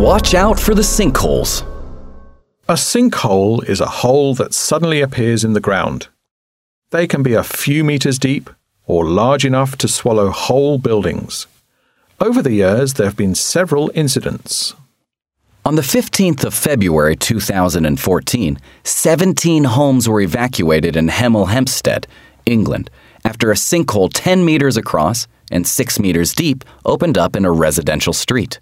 Watch out for the sinkholes. A sinkhole is a hole that suddenly appears in the ground. They can be a few meters deep or large enough to swallow whole buildings. Over the years, there have been several incidents. On the 15th of February 2014, 17 homes were evacuated in Hemel Hempstead, England, after a sinkhole 10 meters across and 6 meters deep opened up in a residential street.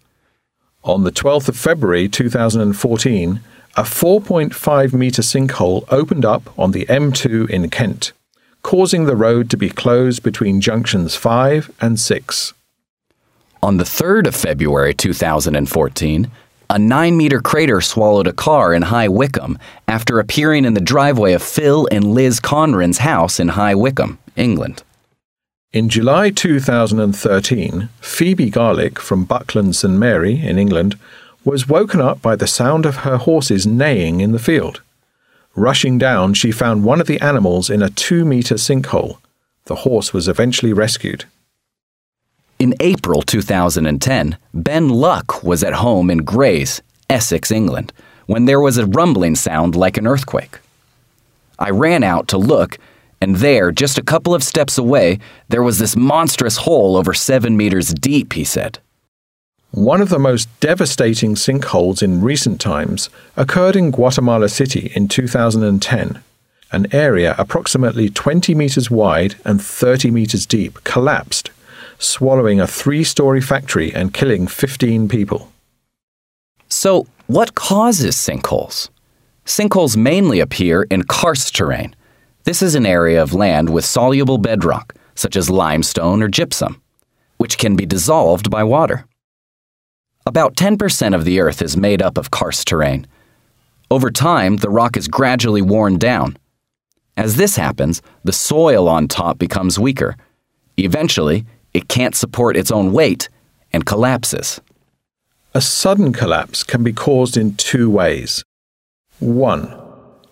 On the 12th of February 2014, a 4.5 metre sinkhole opened up on the M2 in Kent, causing the road to be closed between junctions 5 and 6. On the 3rd of February 2014, a 9 meter crater swallowed a car in High Wycombe after appearing in the driveway of Phil and Liz Conran's house in High Wycombe, England. In July 2013, Phoebe Garlick from Buckland St Mary in England was woken up by the sound of her horses neighing in the field. Rushing down, she found one of the animals in a two metre sinkhole. The horse was eventually rescued. In April 2010, Ben Luck was at home in Grays, Essex, England, when there was a rumbling sound like an earthquake. I ran out to look and there, just a couple of steps away, there was this monstrous hole over seven meters deep, he said. One of the most devastating sinkholes in recent times occurred in Guatemala City in 2010. An area approximately 20 meters wide and 30 meters deep collapsed, swallowing a three story factory and killing 15 people. So, what causes sinkholes? Sinkholes mainly appear in karst terrain, this is an area of land with soluble bedrock, such as limestone or gypsum, which can be dissolved by water. About 10% of the Earth is made up of karst terrain. Over time, the rock is gradually worn down. As this happens, the soil on top becomes weaker. Eventually, it can't support its own weight and collapses. A sudden collapse can be caused in two ways. 1.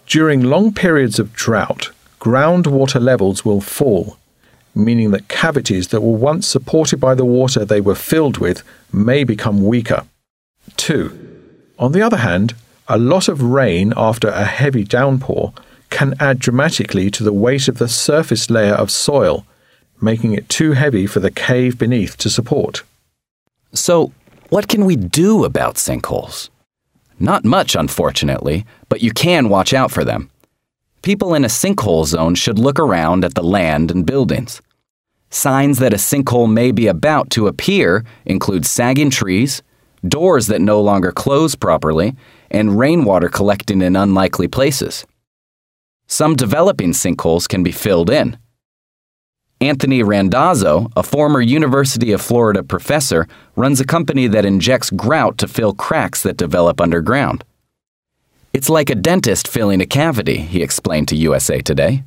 During long periods of drought, groundwater levels will fall, meaning that cavities that were once supported by the water they were filled with may become weaker. 2. On the other hand, a lot of rain after a heavy downpour can add dramatically to the weight of the surface layer of soil, making it too heavy for the cave beneath to support. So, what can we do about sinkholes? Not much, unfortunately, but you can watch out for them people in a sinkhole zone should look around at the land and buildings. Signs that a sinkhole may be about to appear include sagging trees, doors that no longer close properly, and rainwater collecting in unlikely places. Some developing sinkholes can be filled in. Anthony Randazzo, a former University of Florida professor, runs a company that injects grout to fill cracks that develop underground. It's like a dentist filling a cavity, he explained to USA Today.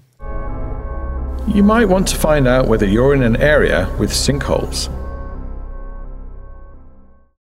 You might want to find out whether you're in an area with sinkholes.